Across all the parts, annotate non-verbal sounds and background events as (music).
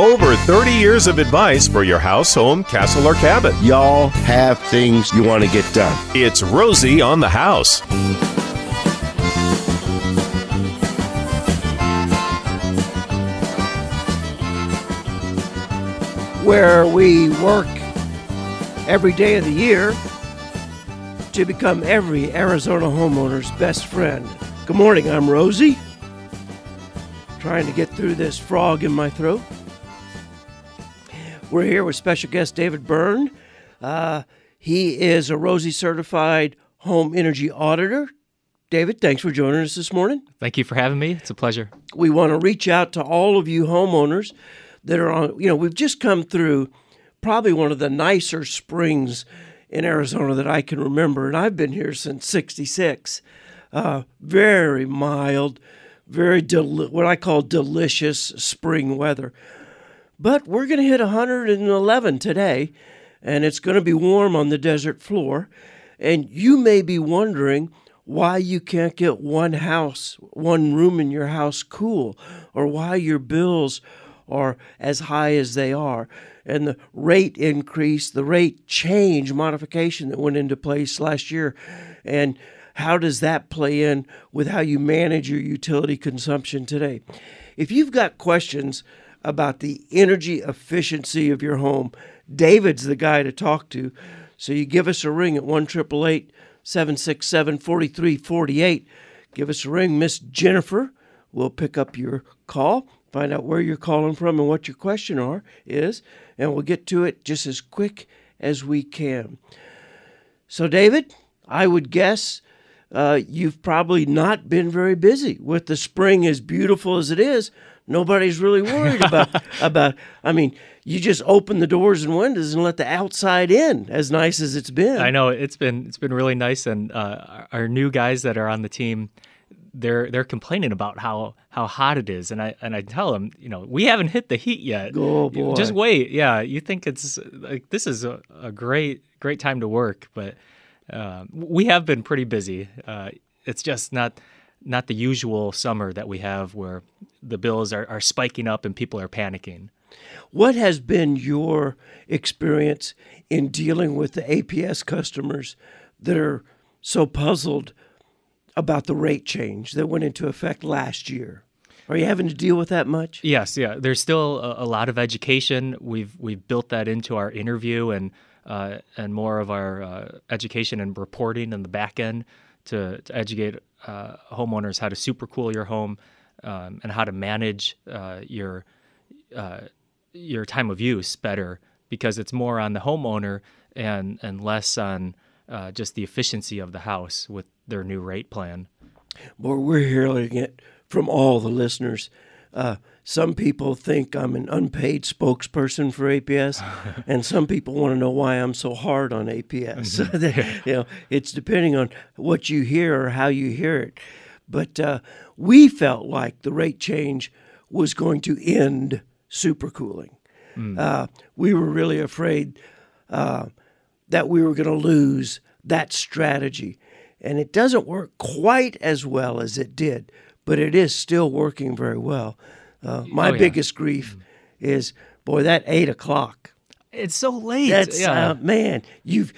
Over 30 years of advice for your house, home, castle, or cabin. Y'all have things you want to get done. It's Rosie on the House. where we work every day of the year to become every Arizona homeowner's best friend. Good morning, I'm Rosie. Trying to get through this frog in my throat. We're here with special guest David Byrne. Uh, he is a Rosie certified home energy auditor. David, thanks for joining us this morning. Thank you for having me. It's a pleasure. We want to reach out to all of you homeowners that are on, you know, we've just come through probably one of the nicer springs in Arizona that I can remember, and I've been here since 66. Uh, very mild, very del- what I call delicious spring weather. But we're going to hit 111 today, and it's going to be warm on the desert floor. And you may be wondering why you can't get one house, one room in your house cool, or why your bills are as high as they are. And the rate increase, the rate change modification that went into place last year, and how does that play in with how you manage your utility consumption today? If you've got questions about the energy efficiency of your home, David's the guy to talk to. So you give us a ring at 1 767 4348. Give us a ring. Miss Jennifer will pick up your call find out where you're calling from and what your question are is, and we'll get to it just as quick as we can. So, David, I would guess uh, you've probably not been very busy with the spring as beautiful as it is. Nobody's really worried about (laughs) about. I mean, you just open the doors and windows and let the outside in. As nice as it's been, I know it's been it's been really nice, and uh, our new guys that are on the team they're they're complaining about how how hot it is, and I and I tell them, you know, we haven't hit the heat yet. Oh boy, just wait. Yeah, you think it's like this is a, a great great time to work, but uh, we have been pretty busy. Uh, it's just not not the usual summer that we have where the bills are, are spiking up and people are panicking. What has been your experience in dealing with the APS customers that are so puzzled about the rate change that went into effect last year. Are you having to deal with that much? Yes, yeah. There's still a, a lot of education. We've we've built that into our interview and uh, and more of our uh, education and reporting in the back end to, to educate uh, homeowners how to supercool your home um, and how to manage uh, your uh, your time of use better because it's more on the homeowner and and less on uh, just the efficiency of the house with their new rate plan. Boy, we're hearing it from all the listeners. Uh, some people think I'm an unpaid spokesperson for APS, (laughs) and some people want to know why I'm so hard on APS. Mm-hmm. (laughs) you know, it's depending on what you hear or how you hear it. But uh, we felt like the rate change was going to end supercooling. Mm. Uh, we were really afraid uh, that we were going to lose that strategy. And it doesn't work quite as well as it did, but it is still working very well. Uh, my oh, yeah. biggest grief mm-hmm. is, boy, that eight o'clock. It's so late. That's yeah. uh, man, you've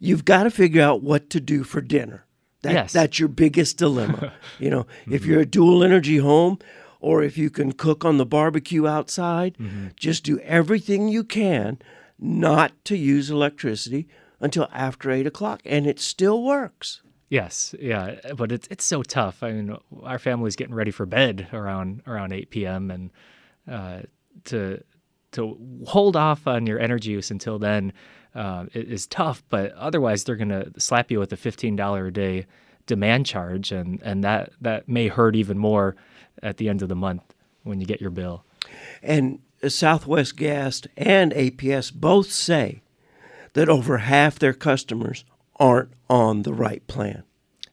you've got to figure out what to do for dinner. That, yes. that's your biggest dilemma. (laughs) you know, mm-hmm. if you're a dual energy home, or if you can cook on the barbecue outside, mm-hmm. just do everything you can not to use electricity until after eight o'clock, and it still works. Yes, yeah, but it's it's so tough. I mean, our family's getting ready for bed around around eight p.m. and uh, to to hold off on your energy use until then uh, is tough. But otherwise, they're to slap you with a fifteen dollar a day demand charge, and and that that may hurt even more at the end of the month when you get your bill. And Southwest Gas and APS both say that over half their customers aren't on the right plan.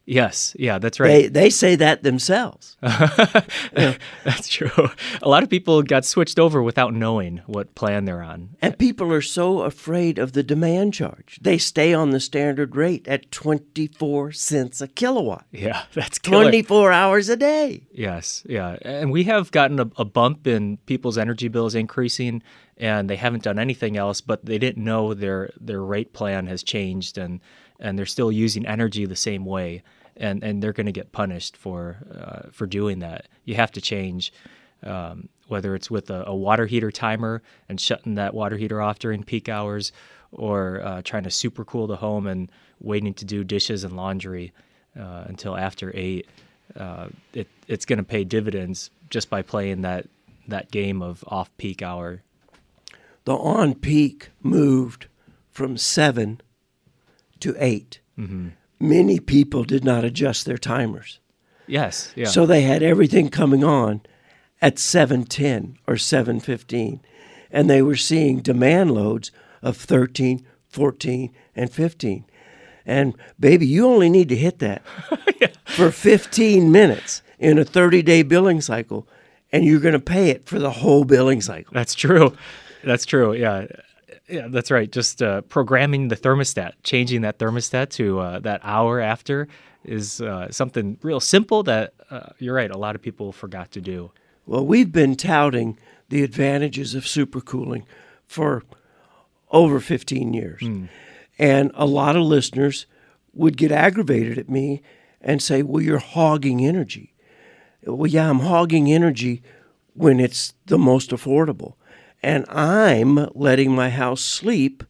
Yes, yeah, that's right. They they say that themselves. (laughs) That's true. A lot of people got switched over without knowing what plan they're on. And people are so afraid of the demand charge. They stay on the standard rate at 24 cents a kilowatt. Yeah, (laughs) that's killer. 24 hours a day. Yes, yeah. And we have gotten a, a bump in people's energy bills increasing and they haven't done anything else, but they didn't know their their rate plan has changed and and they're still using energy the same way. And, and they're going to get punished for uh, for doing that. You have to change, um, whether it's with a, a water heater timer and shutting that water heater off during peak hours, or uh, trying to super cool the home and waiting to do dishes and laundry uh, until after eight. Uh, it, it's going to pay dividends just by playing that that game of off peak hour. The on peak moved from 7 to 8. Mm-hmm. Many people did not adjust their timers. Yes, yeah. So they had everything coming on at 7:10 or 7:15 and they were seeing demand loads of 13, 14 and 15. And baby, you only need to hit that (laughs) for 15 minutes in a 30-day billing cycle and you're going to pay it for the whole billing cycle. That's true. That's true. Yeah. Yeah, that's right. Just uh, programming the thermostat, changing that thermostat to uh, that hour after is uh, something real simple that uh, you're right. A lot of people forgot to do. Well, we've been touting the advantages of supercooling for over 15 years. And a lot of listeners would get aggravated at me and say, Well, you're hogging energy. Well, yeah, I'm hogging energy when it's the most affordable. And I'm letting my house sleep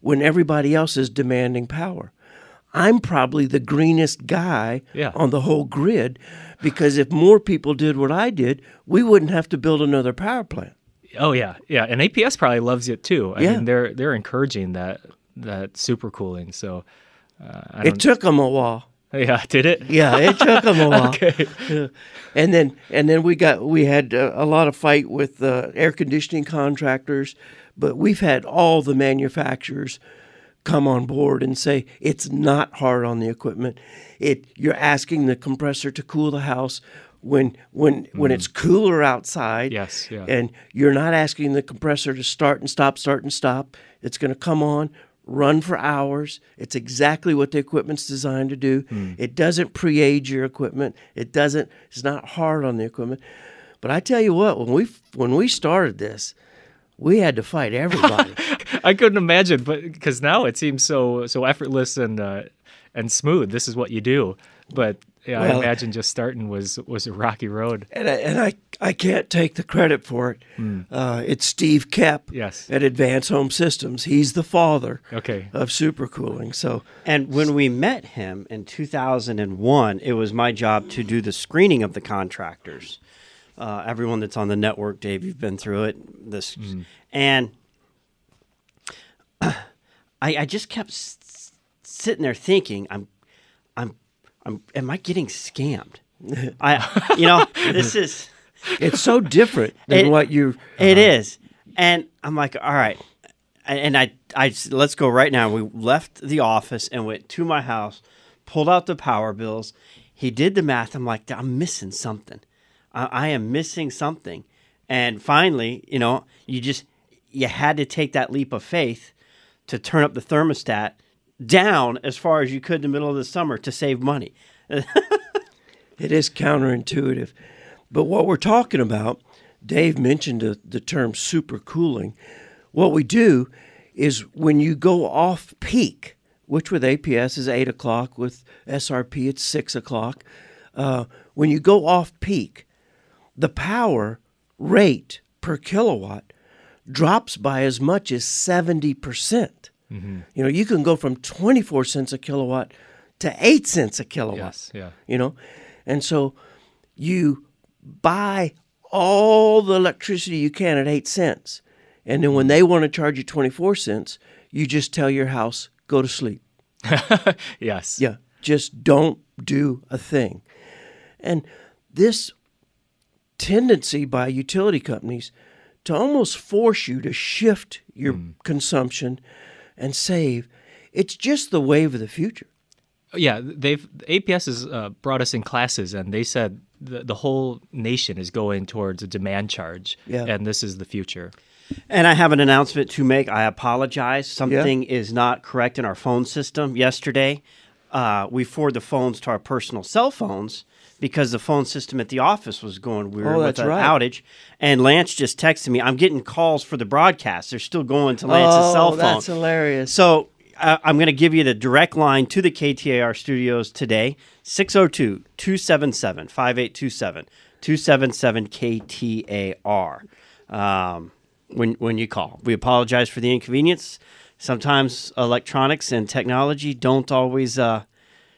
when everybody else is demanding power. I'm probably the greenest guy Yeah. on the whole grid because if more people did what I did, we wouldn't have to build another power plant. Oh yeah, yeah, and APS probably loves it too. I Yeah. mean, they're they're encouraging that that super cooling. So uh, I It took them a while. Yeah, did it? Yeah, it took them a (laughs) while. Okay. And then and then we got we had uh, a lot of fight with uh, air conditioning contractors, but we've had all the manufacturers come on board and say it's not hard on the equipment. It you're asking the compressor to cool the house when when when it's cooler outside. Yes, yeah. And you're not asking the compressor to start and stop, start and stop. It's going to come on, run for hours. It's exactly what the equipment's designed to do. It doesn't pre-age your equipment. It doesn't. It's not hard on the equipment. But I tell you what, when we when we started this, we had to fight everybody. (laughs) I couldn't imagine, but because now it seems so so effortless and uh, and smooth. This is what you do. But yeah, I imagine just starting was was a rocky road. and I, and I I can't take the credit for it. Uh, it's Steve Kep Yes. at Advanced Home Systems. He's the father Okay. of supercooling. So And when we met him in 2001, it was my job to do the screening of the contractors. Uh, everyone that's on the network, Dave, you've been through it. This and (clears throat) I, I just kept s- s- sitting there thinking, I'm, I'm, I'm, am I getting scammed? (laughs) I, you know, this is. it's so different than It- what you It uh-huh. is, and I'm like, all right, and I, I let's go right now. We left the office and went to my house, pulled out the power bills. He did the math. I'm like, I'm missing something. I, I am missing something, and finally, you know, you just you had to take that leap of faith to turn up the thermostat down as far as you could in the middle of the summer to save money. It is counterintuitive. But what we're talking about, Dave mentioned the, the term supercooling. What we do is when you go off peak, which with APS is 8 o'clock, with SRP it's 6 o'clock, uh, when you go off peak, the power rate per kilowatt drops by as much as 70%. Mm-hmm. You know, you can go from 24 cents a kilowatt to 8 cents a kilowatt Yes. Yeah. you know and so you buy all the electricity you can at 8 cents and then when mm-hmm. they want to charge you 24 cents you just tell your house go to sleep (laughs) Yes. yeah just don't do a thing and this tendency by utility companies to almost force you to shift your mm. consumption and save it's just the wave of the future Yeah, they've APS has uh, brought us in classes, and they said the, the whole nation is going towards a demand charge, Yeah. and this is the future. And I have an announcement to make. I apologize. Something is not correct in our phone system. Yesterday, uh, we forwarded the phones to our personal cell phones because the phone system at the office was going weird Oh, with an right. outage. And Lance just texted me, I'm getting calls for the broadcast. They're still going to Lance's cell oh, phone. that's hilarious. So uh, I'm going to give you the direct line to the KTAR studios today 602 277 5827 277 KTAR. Um, when, when you call, we apologize for the inconvenience. Sometimes electronics and technology don't always, uh,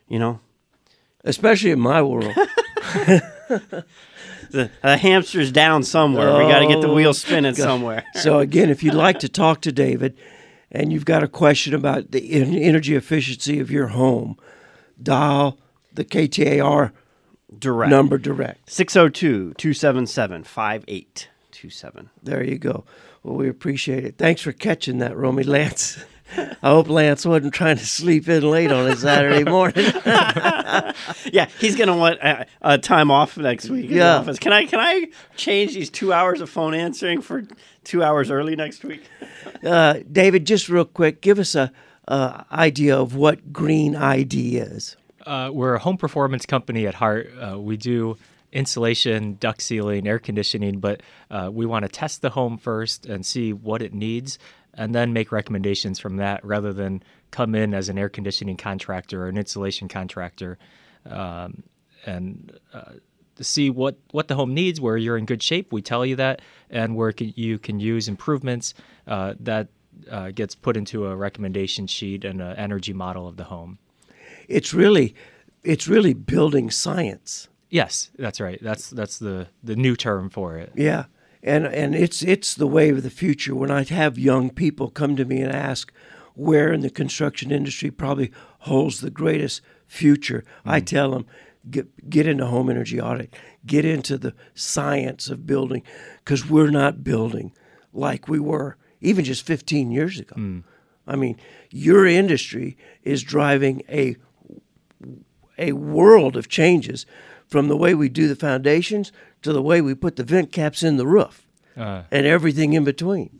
you know, Especially in my world. (laughs) the, the hamster's down somewhere. we got to get the Oh, wheel spinning somewhere. So again, if you'd like to talk to David and you've got a question about the en- energy efficiency of your home, dial the KTAR Direct. number direct. 602 277 5827. There you go. Well, we appreciate it. Thanks for catching that, Romy Lance. (laughs) I hope Lance wasn't trying to sleep in late on a Saturday (laughs) morning. (laughs) Yeah, he's gonna want uh, uh, time off next week. in the Yeah. office. Can I can I change these two hours of phone answering for two hours early next week? uh, David, just real quick, give us a, a idea of what Green ID is. Uh, we're a home performance company at heart. Uh, we do insulation, duct sealing, air conditioning, but uh, we want to test the home first and see what it needs, and then make recommendations from that rather than come in as an air conditioning contractor or an insulation contractor um, and uh, to see what, what the home needs, where you're in good shape. We tell you that, and where can, you can use improvements uh, that uh, gets put into a recommendation sheet and an energy model of the home. It's really, it's really building science. Yes, that's right. That's that's the the new term for it. Yeah, and and it's it's the way of the future. When I have young people come to me and ask where in the construction industry probably holds the greatest future, I hmm. tell them get get into home energy audit, get into the science of building, because we're not building like we were even just 15 years ago. Hmm. I mean, your industry is driving a a world of changes from the way we do the foundations to the way we put the vent caps in the roof Uh, and everything in between.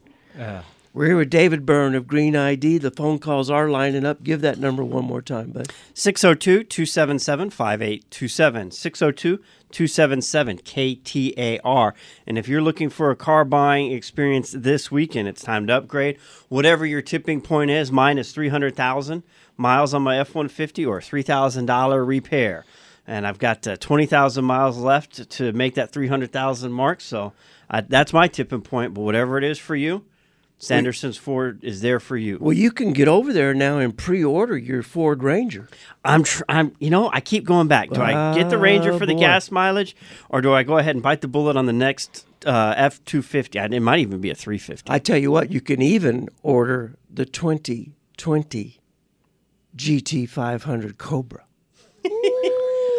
uh, We're here with David Byrne of Green ID. The phone calls are lining up. Give that number one more time, bud. 602 277 5827. 602 277 KTAR. And if you're looking for a car buying experience this weekend, it's time to upgrade. Whatever your tipping point is, mine is 300,000 miles on my F 150 or $3,000 repair. And I've got uh, 20,000 miles left to make that 300,000 mark. So that's my tipping point. But whatever it is for you, Sanderson's Ford is there for you. Well, you can get over there now and pre-order your Ford Ranger. I'm, tr- I'm, you know, I keep going back. Do I get the Ranger Oh, for the gas mileage, or do I go ahead and bite the bullet on the next uh, F two fifty? It might even be a three fifty. I tell you what, you can even order the 2020 GT500 Cobra.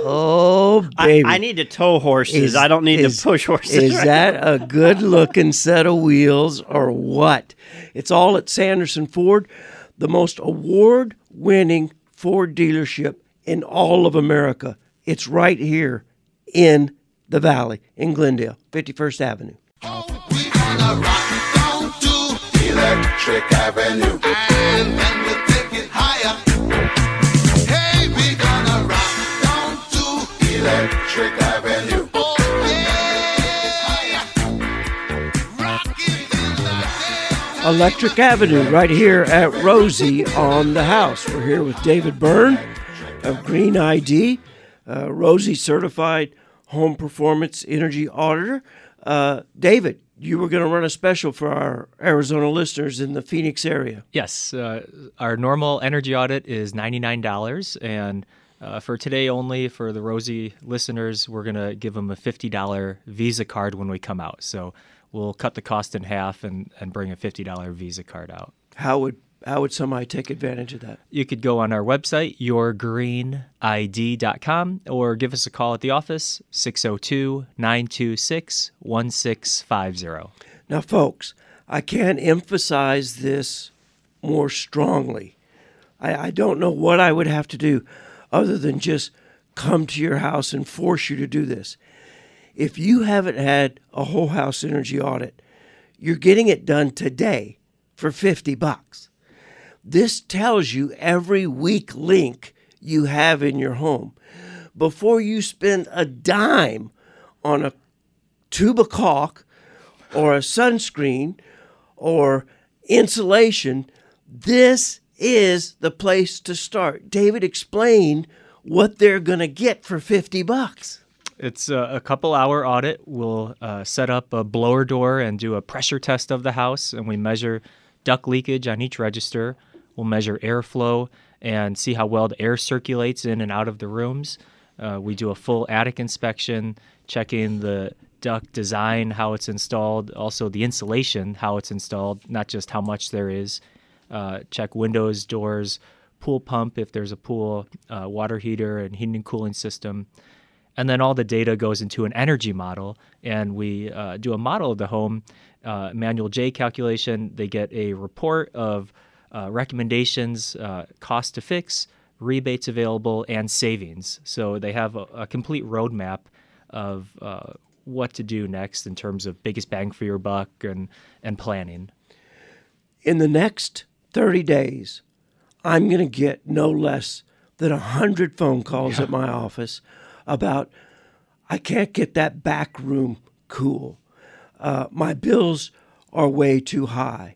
Oh, I, baby. I need to tow horses. Is- I don't need is- to push horses. Is right that a good looking set of wheels or what? It's all at Sanderson Ford, the most award winning Ford dealership in all of America. It's right here in the valley in Glendale, 51st Avenue. We Electric Avenue. Oh, yeah. Rockin' in the dance. Electric Avenue, right here at Rosie on the house. We're here with David Byrne of Green ID, uh, Rosie certified home performance energy auditor. Uh, David, you were going to run a special for our Arizona listeners in the Phoenix area. yes, uh, our normal energy audit is ninety nine dollars, and uh, for today only, for the Rosie listeners, we're gonna give them a fifty dollar Visa card when we come out. So we'll cut the cost in half and and bring a fifty dollar Visa card out. How would how would somebody take advantage of that? You could go on our website, yourgreenid.com, or give us a call at the office, 602 926 1650. Now, folks, I can't emphasize this more strongly. I, I don't know what I would have to do other than just come to your house and force you to do this. If you haven't had a whole house energy audit, you're getting it done today for 50 bucks. This tells you every weak link you have in your home. Before you spend a dime on a tube of caulk or a sunscreen or insulation, this is the place to start. David, explain what they're going to get for 50 bucks. It's a, couple hour audit. We'll uh, set up a blower door and do a pressure test of the house, and we measure duct leakage on each register. We'll measure airflow and see how well the air circulates in and out of the rooms. Uh, we do a full attic inspection, checking the duct design, how it's installed, also the insulation, how it's installed, not just how much there is. Uh, check windows, doors, pool pump if there's a pool, uh, water heater, and heating and cooling system. And then all the data goes into an energy model, and we uh, do a model of the home, uh, manual J calculation. They get a report of uh, recommendations, uh, cost to fix, rebates available, and savings. So they have a, a complete roadmap of what to do next in terms of biggest bang for your buck and, and planning. In the next 30 days, I'm going to get no less than 100 phone calls at my office about I can't get that back room cool. Uh, my bills are way too high.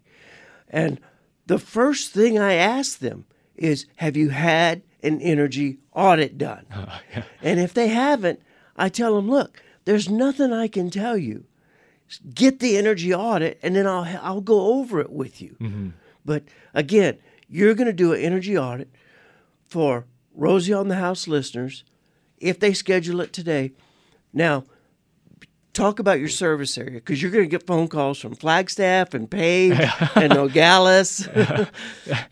And the first thing I ask them is Have you had an energy audit done? (laughs) And if they haven't, I tell them, Look, there's nothing I can tell you. Get the energy audit, and then I'll, I'll go over it with you. But again, you're going to do an energy audit for Rosie on the House listeners if they schedule it today. Now, talk about your service area because you're going to get phone calls from Flagstaff and Page (laughs) and Nogales. (laughs)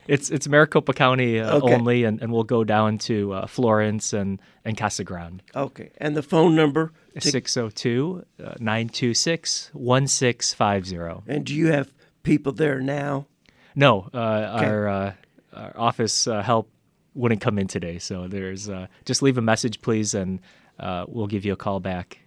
It's it's Maricopa County uh, Okay. only, and, and we'll go down to uh, Florence and, and Casa Grande. okay, and the phone number. to- 602 uh, 926 1650. and do you have people there now? No, uh, our, uh, our office uh, help wouldn't come in today. So there's uh, just leave a message, please, and uh, we'll give you a call back.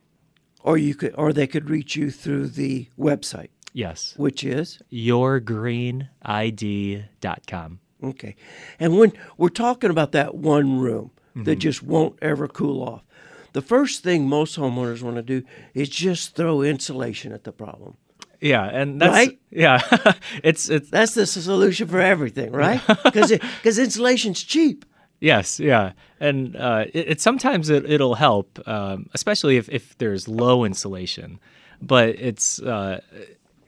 Or you could, or they could reach you through the website, Yes, which is yourgreenid.com. Okay. And when we're talking about that one room that just won't ever cool off, the first thing most homeowners want to do is just throw insulation at the problem. Yeah, and that's Right? yeah, (laughs) it's it's That's the solution for everything, right? (laughs) Because because insulation's cheap. Yes, yeah, and uh, it, it sometimes it, it'll help, um, especially if, if there's low insulation. But it's uh,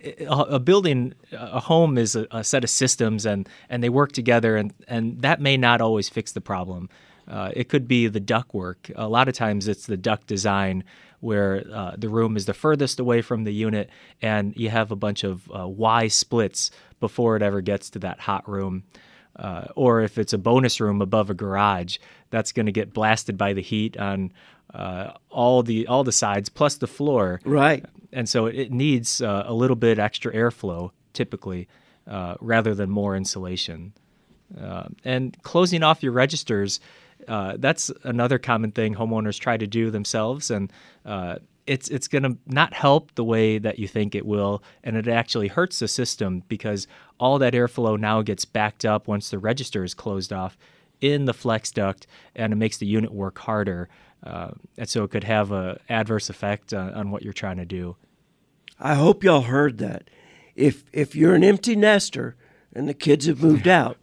a a building, a home is a, a set of systems, and, and they work together, and, and that may not always fix the problem. Uh, it could be the duct work. A lot of times, it's the duct design where uh, the room is the furthest away from the unit, and you have a bunch of uh, Y splits before it ever gets to that hot room uh, or if it's a bonus room above a garage, that's going to get blasted by the heat on uh, all the all the sides plus the floor. Right. And so it needs uh, a little bit extra airflow typically, uh, rather than more insulation. Uh, and closing off your registers, uh, that's another common thing homeowners try to do themselves, and uh, it's it's going to not help the way that you think it will, and it actually hurts the system because all that airflow now gets backed up once the register is closed off in the flex duct, and it makes the unit work harder, uh, and so it could have a adverse effect on, on what you're trying to do. I hope y'all heard that. If if you're an empty nester and the kids have moved (laughs) out,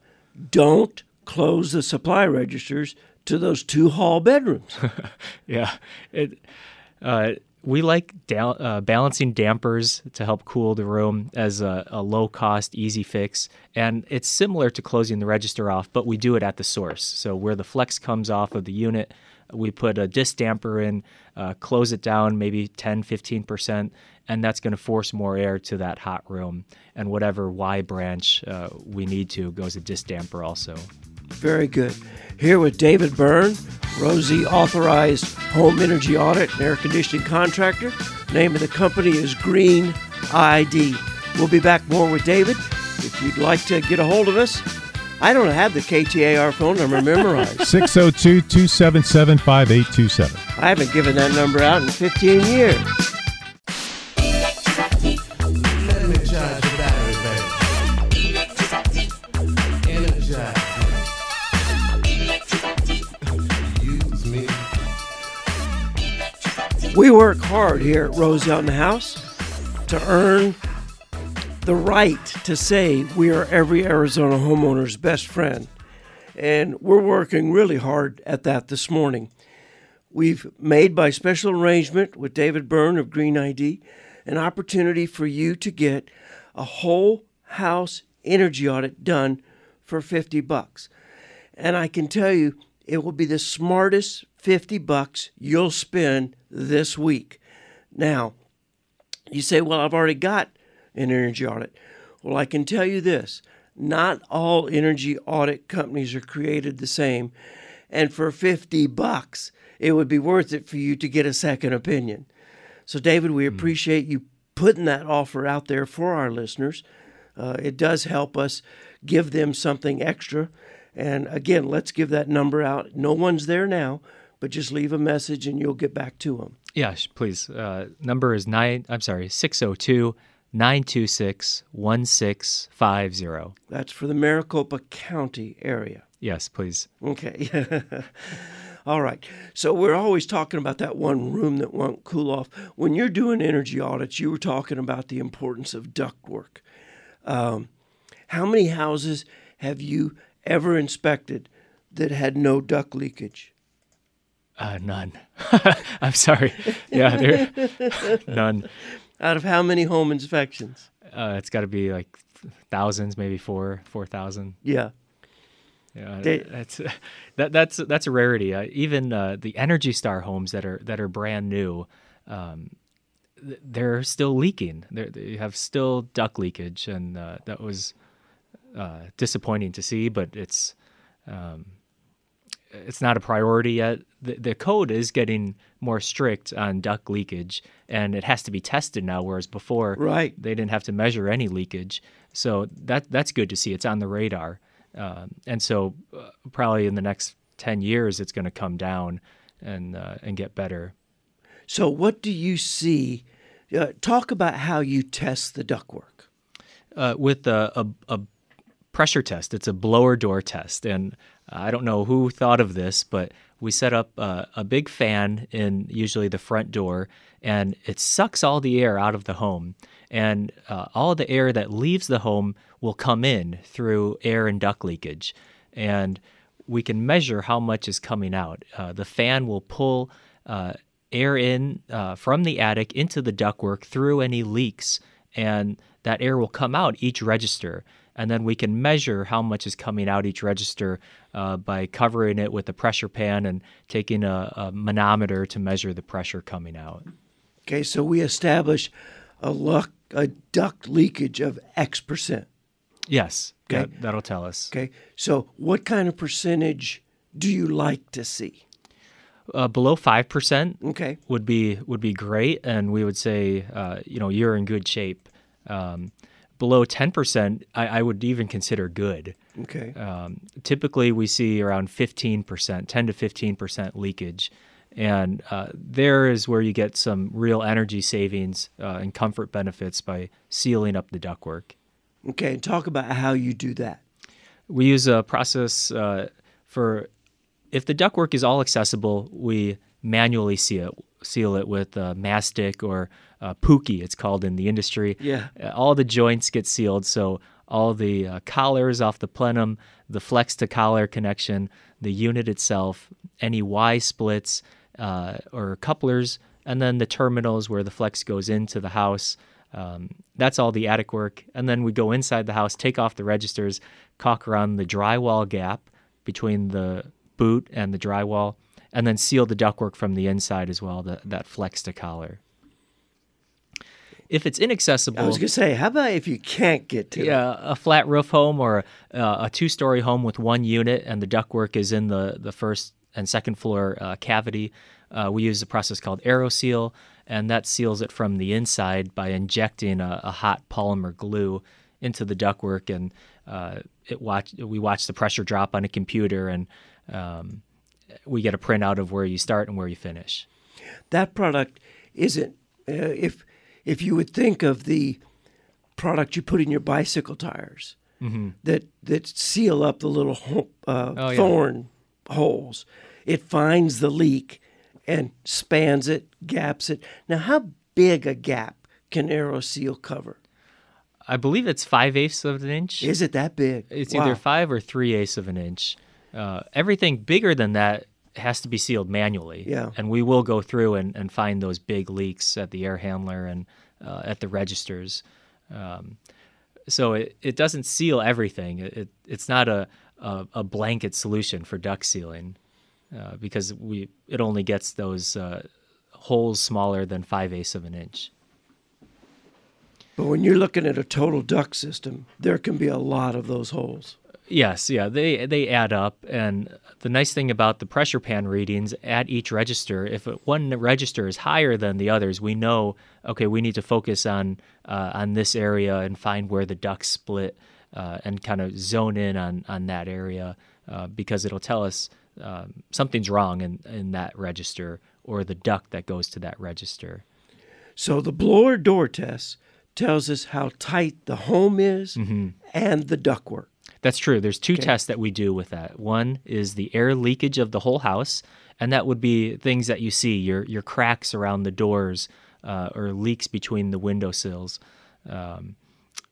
don't close the supply registers to those two hall bedrooms. (laughs) Yeah, it. Uh, we like da- uh, balancing dampers to help cool the room as a, a low cost, easy fix. And it's similar to closing the register off, but we do it at the source. So, where the flex comes off of the unit, we put a disc damper in, uh, close it down maybe 10, 15%, and that's going to force more air to that hot room. And whatever Y branch uh, we need to goes a disc damper also. Very good. Here with David Byrne, Rosie authorized home energy audit and air conditioning contractor. Name of the company is Green ID. We'll be back more with David. If you'd like to get a hold of us, I don't have the KTAR phone number memorized. (laughs) 602 277 5827. I haven't given that number out in 15 years. We work hard here at Rosie on the House to earn the right to say we are every Arizona homeowner's best friend. And we're working really hard at that this morning. We've made by special arrangement with David Byrne of Green ID an opportunity for you to get a whole house energy audit done for 50 bucks. And I can tell you it will be the smartest 50 bucks you'll spend this week. Now, you say, "Well, I've already got an energy audit." Well, I can tell you this, not all energy audit companies are created the same, and for 50 bucks, it would be worth it for you to get a second opinion. So, David, we appreciate you putting that offer out there for our listeners. Uh, it does help us give them something extra. And again, let's give that number out. No one's there now, but just leave a message and you'll get back to them. Yeah, please. Uh, number is nine. I'm sorry, 602 926 1650. That's for the Maricopa County area. Yes, please. Okay. (laughs) All right. So we're always talking about that one room that won't cool off. When you're doing energy audits, you were talking about the importance of ductwork. Um, how many houses have you ever inspected that had no duct leakage? Uh, none. (laughs) I'm sorry. Yeah, there, (laughs) none. Out of how many home inspections? Uh, it's got to be like thousands, maybe four, four thousand. Yeah. Yeah, They- that's (laughs) that that's that's a rarity. Uh, even uh, the Energy Star homes that are that are brand new, um, th- they're still leaking. They're, they have still duct leakage, and uh, that was uh, disappointing to see. But it's um, it's not a priority yet. The, the code is getting more strict on duct leakage, and it has to be tested now. Whereas before, Right. they didn't have to measure any leakage. So that that's good to see. It's on the radar, um, and so uh, probably in the next ten years, it's going to come down and uh, and get better. So, what do you see? Uh, talk about how you test the ductwork. uh, with a, a, a pressure test. It's a blower door test, and I don't know who thought of this, but we set up uh, a big fan in usually the front door, and it sucks all the air out of the home, and uh, all the air that leaves the home will come in through air and duct leakage, and we can measure how much is coming out. Uh, the fan will pull. Uh, air in uh, from the attic into the ductwork through any leaks, and that air will come out each register. And then we can measure how much is coming out each register uh, by covering it with a pressure pan and taking a, a manometer to measure the pressure coming out. Okay, so we establish a, luck, a duct leakage of X percent. Yes, Okay. that, that'll tell us. Okay, so what kind of percentage do you like to see? Uh, below five percent Okay, would be would be great, and we would say, uh, you know, you're in good shape. Um, below ten percent, I, I would even consider good. okay, Um, typically, we see around 15%, 10 to 15% leakage. And uh, there is where you get some real energy savings uh, and comfort benefits by sealing up the ductwork. okay. And talk about how you do that. We use a process uh, for if the ductwork is all accessible, we manually seal it, seal it with uh, mastic or uh, pookie, it's called in the industry. Yeah. Uh, all the joints get sealed, so all the uh, collars off the plenum, the flex to collar connection, the unit itself, any Y splits uh, or couplers, and then the terminals where the flex goes into the house. Um, that's all the attic work. And then we go inside the house, take off the registers, caulk around the drywall gap between the boot and the drywall, and then seal the ductwork from the inside as well, the, that flex to collar. If it's inaccessible, I was gonna say, how about if you can't get to yeah, a flat roof home or uh, a two-story home with one unit, and the ductwork is in the the first and second floor uh, cavity. Uh, we use a process called AeroSeal, and that seals it from the inside by injecting a, a hot polymer glue into the ductwork, and uh, it watch we watch the pressure drop on a computer, and um, we get a printout of where you start and where you finish. that product isn't uh, if if you would think of the product you put in your bicycle tires that that seal up the little uh, Oh, yeah. thorn holes it finds the leak and spans it gaps it now how big a gap can aeroseal cover I believe it's five eighths of an inch. is it that big It's Wow. either five or three eighths of an inch. Uh, everything bigger than that has to be sealed manually. Yeah. And we will go through and, and find those big leaks at the air handler and uh, at the registers. Um, so it, it doesn't seal everything. It, it it's not a, a, a blanket solution for duct sealing uh, because we it only gets those uh, holes smaller than five eighths of an inch. but when you're looking at a total duct system there can be a lot of those holes Yes, yeah, they they add up, and the nice thing about the pressure pan readings at each register, if one register is higher than the others, we know okay, we need to focus on uh, on this area and find where the ducts split, uh, and kind of zone in on on that area uh, because it'll tell us um, something's wrong in in that register or the duct that goes to that register. So the blower door test tells us how tight the home is Mm-hmm. and the ductwork. That's true. There's two tests that we do with that. One is the air leakage of the whole house, and that would be things that you see your your cracks around the doors uh, or leaks between the windowsills, um,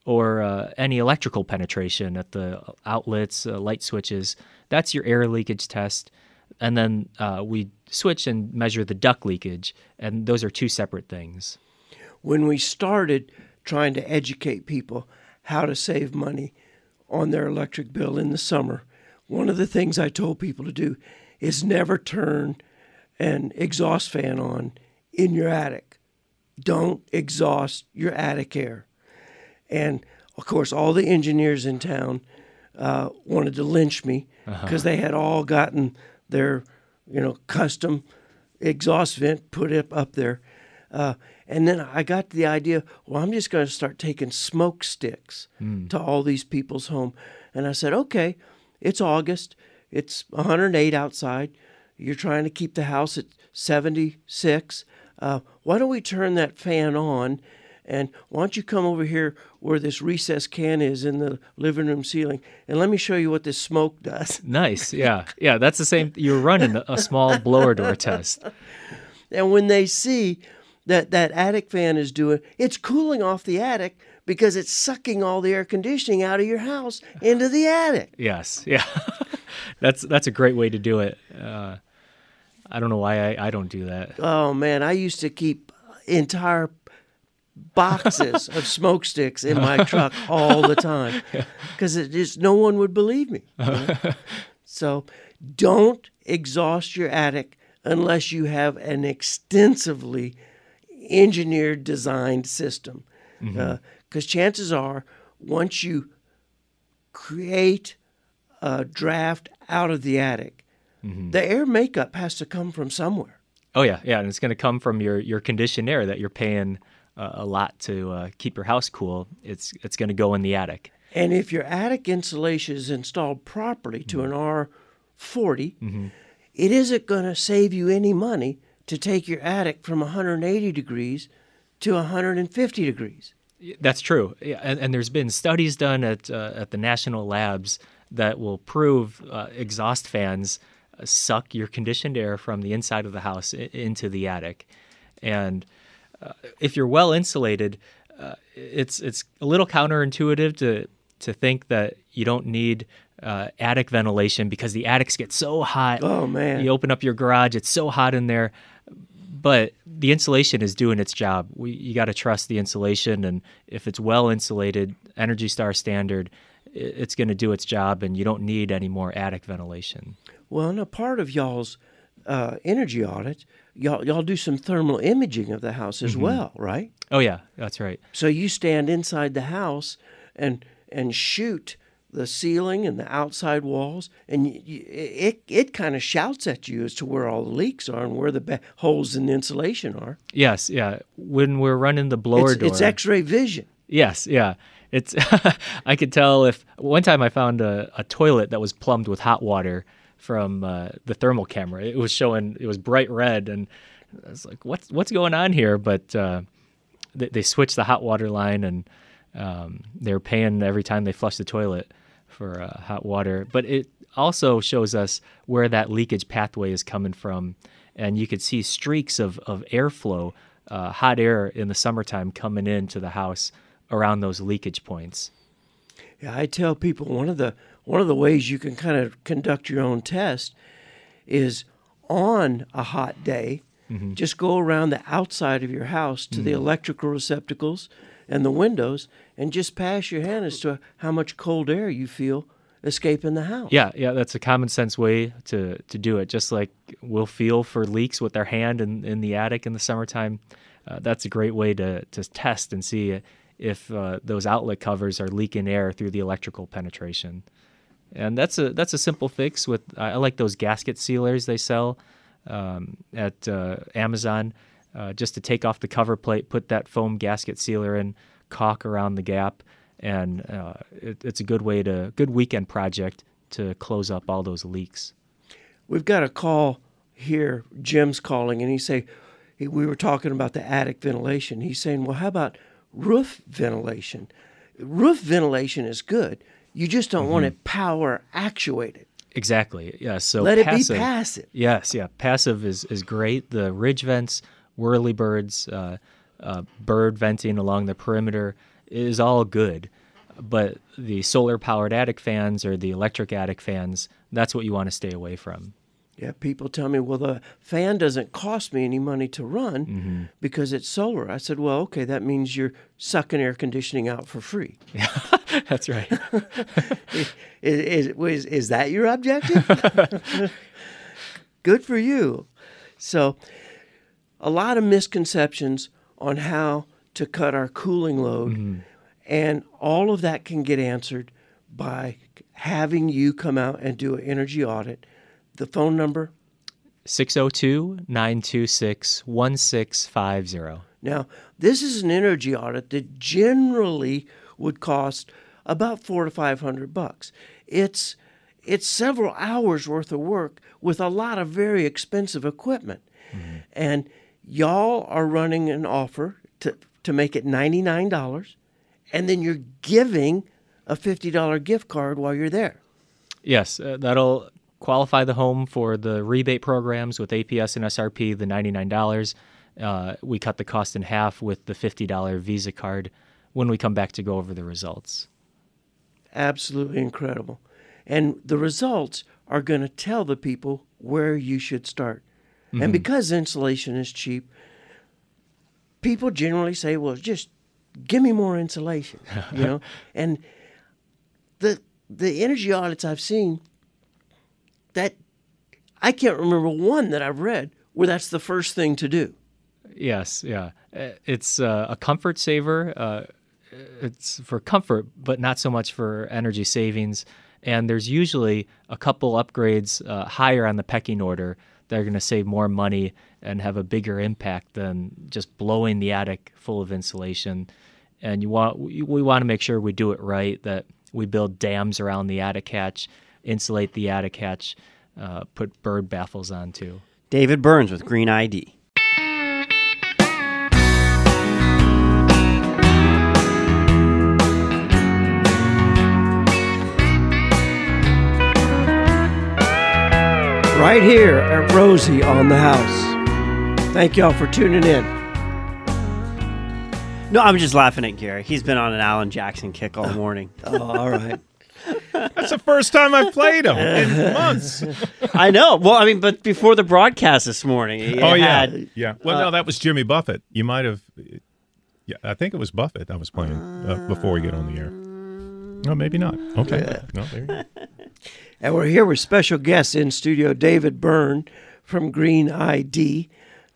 or uh, any electrical penetration at the outlets, uh, light switches. That's your air leakage test. And then uh, we switch and measure the duct leakage, and those are two separate things. When we started trying to educate people how to save money on their electric bill in the summer, one of the things I told people to do is never turn an exhaust fan on in your attic. Don't exhaust your attic air. And of course, all the engineers in town uh, wanted to lynch me because they had all gotten their, you know, custom exhaust vent put up up there. Uh, and then I got the idea, well, I'm just going to start taking smoke sticks to all these people's home. And I said, okay, it's August. It's 108 outside. You're trying to keep the house at 76. Uh, why don't we turn that fan on? And why don't you come over here where this recess can is in the living room ceiling and let me show you what this smoke does. (laughs) Nice. Yeah. Yeah. That's the same. You're running a small blower door test. And when they see that that attic fan is doing, it's cooling off the attic because it's sucking all the air conditioning out of your house into the attic. Yes, (laughs) yeah, that's that's a great way to do it. Uh, I don't know why I, I don't do that. Oh man, I used to keep entire boxes of smoke sticks in my truck (laughs) all the time because it just no one would believe me. you (laughs) know? so don't exhaust your attic unless you have an extensively engineered, designed system. Because chances are, once you create a draft out of the attic, the air makeup has to come from somewhere. Oh yeah, yeah, and it's going to come from your your conditioned air that you're paying uh, a lot to uh, keep your house cool. It's it's going to go in the attic. And if your attic insulation is installed properly to an R40, it isn't going to save you any money to take your attic from 180 degrees to 150 degrees. That's true. And, and there's been studies done at uh, at the national labs that will prove uh, exhaust fans uh, suck your conditioned air from the inside of the house into the attic, and uh, if you're well insulated, uh, it's it's a little counterintuitive to to think that you don't need uh, attic ventilation because the attics get so hot. Oh, man. You open up your garage; it's so hot in there but the insulation is doing its job. We, you got to trust the insulation, and if it's well insulated, Energy Star standard, it's going to do its job, and you don't need any more attic ventilation. Well, and a part of y'all's uh, energy audit, y'all, y'all do some thermal imaging of the house as well, right? Oh yeah, that's right. So you stand inside the house and and shoot the ceiling and the outside walls, and y y it it kind of shouts at you as to where all the leaks are and where the ba- holes in the insulation are. Yes, yeah. When we're running the blower It's, door, it's X-ray vision. Yes, yeah. it's (laughs) I could tell if one time I found a, a toilet that was plumbed with hot water from uh, the thermal camera. It was showing it was bright red, and I was like, "What's what's going on here?" But uh, they, they switched the hot water line, and um, they're paying every time they flush the toilet for uh, hot water. But it also shows us where that leakage pathway is coming from, and you could see streaks of of airflow, uh, hot air in the summertime coming into the house around those leakage points. Yeah, I tell people one of the one of the ways you can kind of conduct your own test is on a hot day, just go around the outside of your house to the electrical receptacles and the windows and just pass your hand as to how much cold air you feel escaping the house. Yeah, yeah, that's a common sense way to to do it. Just like we'll feel for leaks with our hand in, in the attic in the summertime, uh, that's a great way to to test and see if uh, those outlet covers are leaking air through the electrical penetration. And that's a that's a simple fix. With I like those gasket sealers they sell um, at uh, Amazon. Uh, just to take off the cover plate, put that foam gasket sealer in, caulk around the gap, and uh, it, it's a good way to good weekend project to close up all those leaks. We've got a call here. Jim's calling, and he say he, we were talking about the attic ventilation. He's saying, "Well, how about roof ventilation? Roof ventilation is good. You just don't want it power actuated. Exactly. Yes. So Let it be passive. Yes. Yeah. Passive is is great. The ridge vents, whirly birds, uh, uh, bird venting along the perimeter is all good. But the solar powered attic fans or the electric attic fans, that's what you want to stay away from. Yeah, people tell me, well, the fan doesn't cost me any money to run because it's solar. I said, well, okay, that means you're sucking air conditioning out for free. Yeah, (laughs) That's right. (laughs) Is, is, is, is that your objective? (laughs) Good for you. So, a lot of misconceptions on how to cut our cooling load, mm-hmm. and all of that can get answered by having you come out and do an energy audit. The phone number 602 926 1650. Now, this is an energy audit that generally would cost about four to five hundred bucks. It's it's several hours worth of work with a lot of very expensive equipment, mm-hmm. and y'all are running an offer to to make it ninety nine dollars, and then you're giving a fifty dollar gift card while you're there. Yes, uh, that'll qualify the home for the rebate programs with APS and SRP, the $99. Uh, we cut the cost in half with the $50 Visa card when we come back to go over the results. absolutely incredible. And the results are going to tell the people where you should start. And because insulation is cheap, people generally say, well, just give me more insulation, (laughs) you know? And the the energy audits I've seen that I can't remember one that I've read where that's the first thing to do. Yes, yeah. Uh, It's uh, a comfort saver. Uh, it's for comfort, but not so much for energy savings. And there's usually a couple upgrades uh, higher on the pecking order that are going to save more money and have a bigger impact than just blowing the attic full of insulation. And you want we, we want to make sure we do it right. That we build dams around the attic hatch, insulate the attic hatch, uh, put bird baffles on too. David Burns with Green ID. Right here at Rosie on the house. Thank y'all for tuning in. No, I'm just laughing at Gary. He's been on an Alan Jackson kick all morning. (laughs) Oh, all right. That's the first time I've played him in months. I know. Well, I mean, but before the broadcast this morning, Oh yeah, had- yeah. Well, no, that was Jimmy Buffett. You might have. Yeah, I think it was Buffett. I was playing uh, before we get on the air. No, maybe not. Okay. No, there you go. (laughs) And we're here with special guests in studio, David Byrne from Green ID,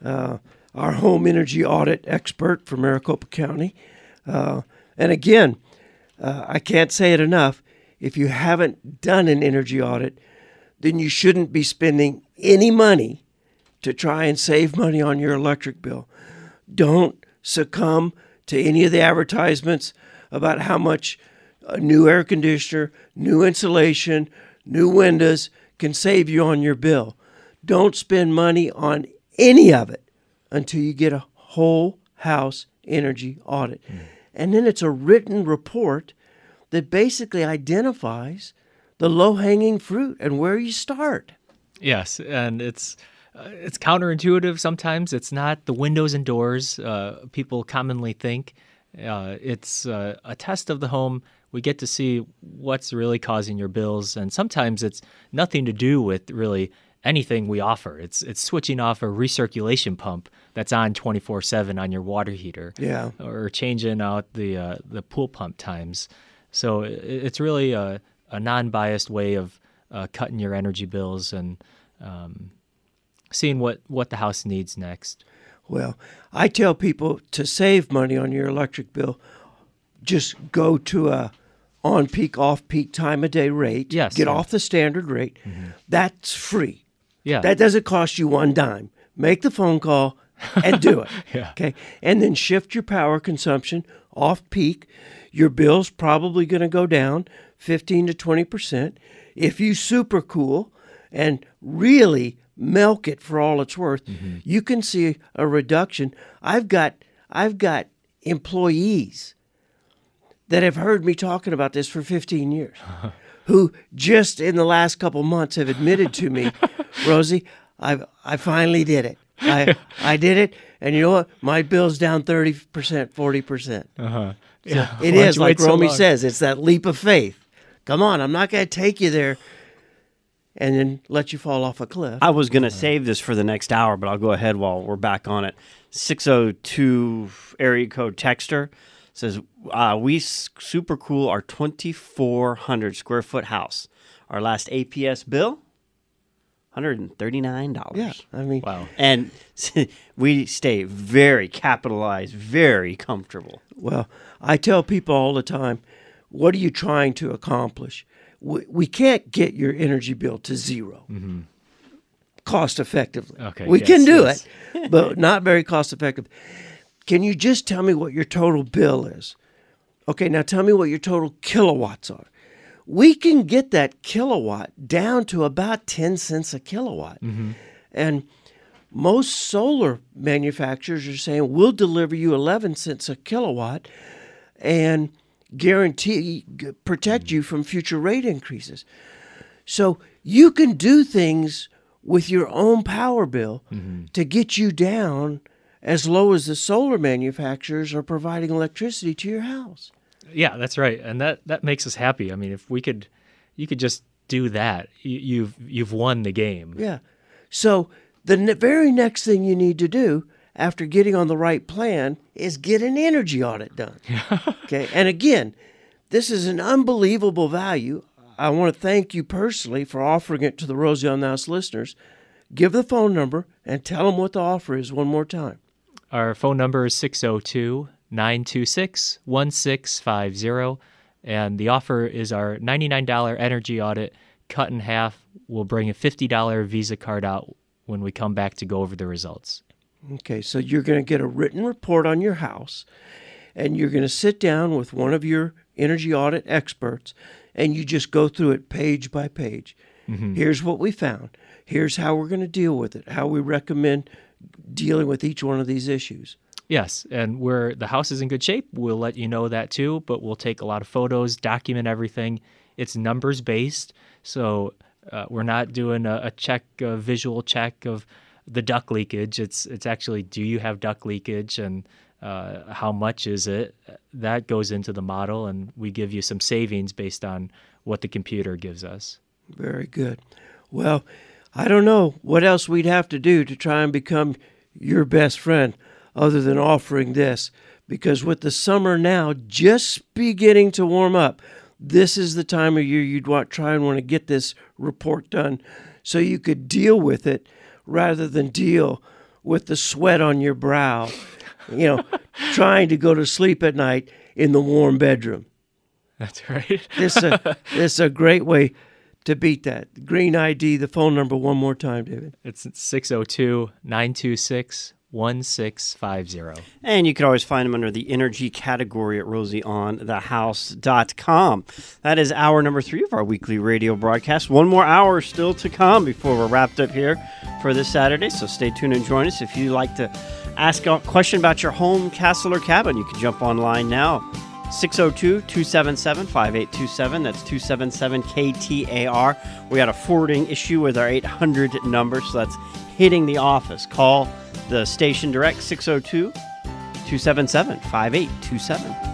uh, our home energy audit expert from Maricopa County. Uh, and again, uh, I can't say it enough. If you haven't done an energy audit, then you shouldn't be spending any money to try and save money on your electric bill. Don't succumb to any of the advertisements about how much a new air conditioner, new insulation, new windows can save you on your bill. Don't spend money on any of it until you get a whole house energy audit. And then it's a written report that basically identifies the low hanging fruit and where you start. Yes, and it's uh, it's counterintuitive sometimes. It's not the windows and doors uh, people commonly think. Uh, it's uh, a test of the home. We get to see what's really causing your bills, and sometimes it's nothing to do with really anything we offer. It's it's switching off a recirculation pump that's on 24/7 on your water heater, Yeah. or changing out the uh, the pool pump times. So it's really a, a non-biased way of uh, cutting your energy bills and um, seeing what, what the house needs next. Well, I tell people to save money on your electric bill, just go to a on peak, off peak time of day rate. Yes, Get yeah. off the standard rate. Mm-hmm. That's free. Yeah, That doesn't cost you one dime. Make the phone call and do it. (laughs) Yeah. Okay. And then shift your power consumption off peak. Your bill's probably going to go down 15 to 20%. If you super cool and really milk it for all it's worth, you can see a reduction. I've got I've got employees that have heard me talking about this for 15 years (laughs) who just in the last couple months have admitted to me, (laughs) Rosie, I I finally did it. I (laughs) I did it, and you know what? My bill's down thirty percent, forty percent. yeah. It is like so Romy long? says. It's that leap of faith. Come on, I'm not going to take you there, and then let you fall off a cliff. I was going to save this for the next hour, but I'll go ahead while we're back on it. 602 area code texter says, uh, We super cool our 2,400 square foot house. Our last APS bill, $139. yeah, I mean, Wow. And (laughs) we stay very capitalized, very comfortable. Well, I tell people all the time, what are you trying to accomplish? We, we can't get your energy bill to 0 mm-hmm. cost effectively. Okay, we yes, can do yes. it, but (laughs) not very cost effective. Can you just tell me what your total bill is? Okay, now tell me what your total kilowatts are. We can get that kilowatt down to about 10 cents a kilowatt. Mm-hmm. And most solar manufacturers are saying we'll deliver you 11 cents a kilowatt and guarantee g- protect you mm. from future rate increases. So you can do things with your own power bill mm-hmm. to get you down as low as the solar manufacturers are providing electricity to your house. Yeah, that's right, and that that makes us happy. I mean, if we could, you could just do that. You, you've you've won the game. Yeah. So the ne- very next thing you need to do after getting on the right plan is get an energy audit done. (laughs) okay. And again, this is an unbelievable value. I want to thank you personally for offering it to the Rosie on the House listeners. Give the phone number and tell them what the offer is one more time. Our phone number is 602 926 1650. And the offer is our $99 energy audit cut in half. We'll bring a $50 Visa card out when we come back to go over the results. Okay, so you're going to get a written report on your house, and you're going to sit down with one of your energy audit experts, and you just go through it page by page. Here's what we found. Here's how we're going to deal with it. How we recommend dealing with each one of these issues. Yes, and where the house is in good shape, we'll let you know that too, but we'll take a lot of photos, document everything. It's numbers based, so uh, we're not doing a, a check, a visual check of the duct leakage. It's it's actually do you have duct leakage and uh, how much is it? That goes into the model, and we give you some savings based on what the computer gives us. Very good. Well, I don't know what else we'd have to do to try and become your best friend other than offering this. Because with the summer now just beginning to warm up, this is the time of year you'd want try and want to get this report done so you could deal with it rather than deal with the sweat on your brow, you know, (laughs) trying to go to sleep at night in the warm bedroom. That's right. This is a, (laughs) this is a great way to beat that. Green ID, the phone number one more time, David. It's 602 926 1650. And you can always find them under the energy category at rosieonthehouse.com. That is hour number three of our weekly radio broadcast. One more hour still to come before we're wrapped up here for this Saturday. So stay tuned and join us. If you'd like to ask a question about your home, castle, or cabin, you can jump online now. 602 277 5827. That's 277 KTAR. We got a forwarding issue with our 800 number, so that's hitting the office. Call the station direct 602 277 5827.